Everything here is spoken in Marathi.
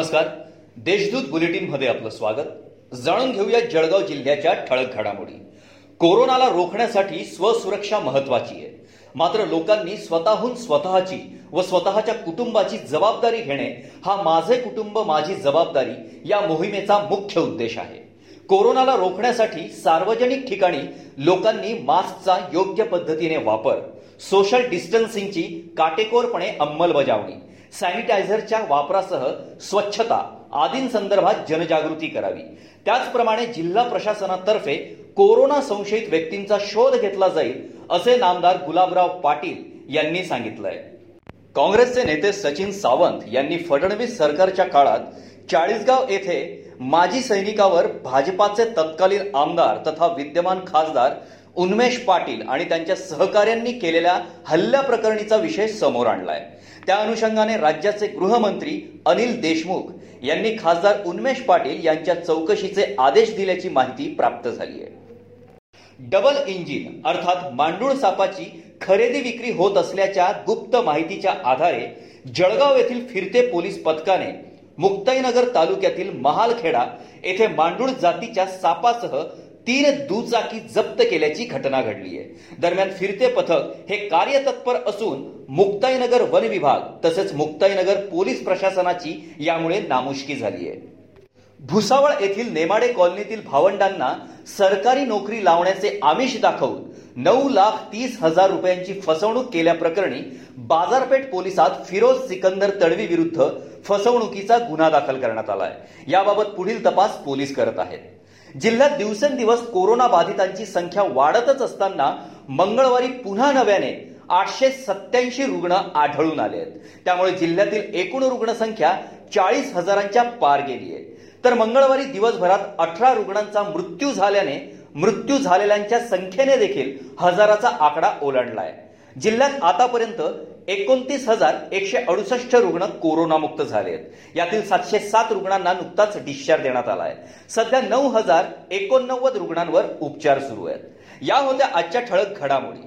नमस्कार. देशदूत बुलेटिनमध्ये आपलं स्वागत. जाणून घेऊया जळगाव जिल्ह्याच्या ठळक घडामोडी. कोरोनाला रोखण्यासाठी स्वसुरक्षा महत्वाची आहे. मात्र लोकांनी स्वतःहून स्वतःची व स्वतःच्या कुटुंबाची जबाबदारी घेणे हा माझे कुटुंब माझी जबाबदारी या मोहिमेचा मुख्य उद्देश आहे. कोरोनाला रोखण्यासाठी सार्वजनिक ठिकाणी लोकांनी मास्कचा योग्य पद्धतीने वापर सोशल डिस्टन्सिंगची काटेकोरपणे अंमलबजावणी सॅनिटायझरच्या वापरासह स्वच्छता आदींसंदर्भात जनजागृती करावी. त्याचप्रमाणे जिल्हा प्रशासनातर्फे कोरोना संशयित व्यक्तींचा शोध घेतला जाईल असे नामदार गुलाबराव पाटील यांनी सांगितलंय. काँग्रेसचे नेते सचिन सावंत यांनी फडणवीस सरकारच्या काळात चाळीसगाव येथे माजी सैनिकावर भाजपाचे तत्कालीन आमदार तथा विद्यमान खासदार उन्मेष पाटील आणि त्यांच्या सहकाऱ्यांनी केलेल्या हल्ल्याप्रकरणीचा विषय समोर आणलाय. त्या अनुषंगाने राज्याचे गृहमंत्री अनिल देशमुख यांनी खासदार उन्मेष पाटील यांच्या चौकशीचे आदेश दिल्याची माहिती प्राप्त झाली आहे. डबल इंजिन अर्थात मांडूळ सापाची खरेदी विक्री होत असल्याच्या गुप्त माहितीच्या आधारे जळगाव येथील फिरते पोलीस पथकाने मुक्ताईनगर तालुक्यातील महालखेडा येथे मांडूळ जातीच्या सापासह तीन दुचाकी जप्त केल्याची घटना घडली आहे. दरम्यान फिरते पथक हे कार्यतत्पर असून मुक्ताईनगर वन विभाग तसेच मुक्ताईनगर पोलीस प्रशासनाची यामुळे नामुष्की झाली आहे. भुसावळ येथील नेमाडे कॉलनीतील भावंडांना सरकारी नोकरी लावण्याचे आमिष दाखवून नऊ लाख तीस हजार रुपयांची फसवणूक केल्याप्रकरणी बाजारपेठ पोलिसात फिरोज सिकंदर तडवी विरुद्ध फसवणुकीचा गुन्हा दाखल करण्यात आलाय. याबाबत पुढील तपास पोलीस करत आहेत. जिल्ह्यात दिवसेंदिवस कोरोना बाधितांची संख्या वाढतच असताना मंगळवारी पुन्हा नव्याने आठशे सत्याऐंशी रुग्ण आढळून आले आहेत. त्यामुळे जिल्ह्यातील एकूण रुग्णसंख्या चाळीस हजारांच्या पार गेली आहे. तर मंगळवारी दिवसभरात अठरा रुग्णांचा मृत्यू झाल्याने मृत्यू झालेल्यांच्या संख्येने देखील हजाराचा आकडा ओलांडलाय. जिल्ह्यात आतापर्यंत एकोणतीस हजार एकशे अडुसष्ट रुग्ण कोरोनामुक्त झाले आहेत. यातील सातशे सात रुग्णांना नुकताच डिस्चार्ज देण्यात आलाय. सध्या नऊ हजार एकोणनव्वद रुग्णांवर उपचार सुरू आहेत. या होत्या आजच्या ठळक घडामोडी.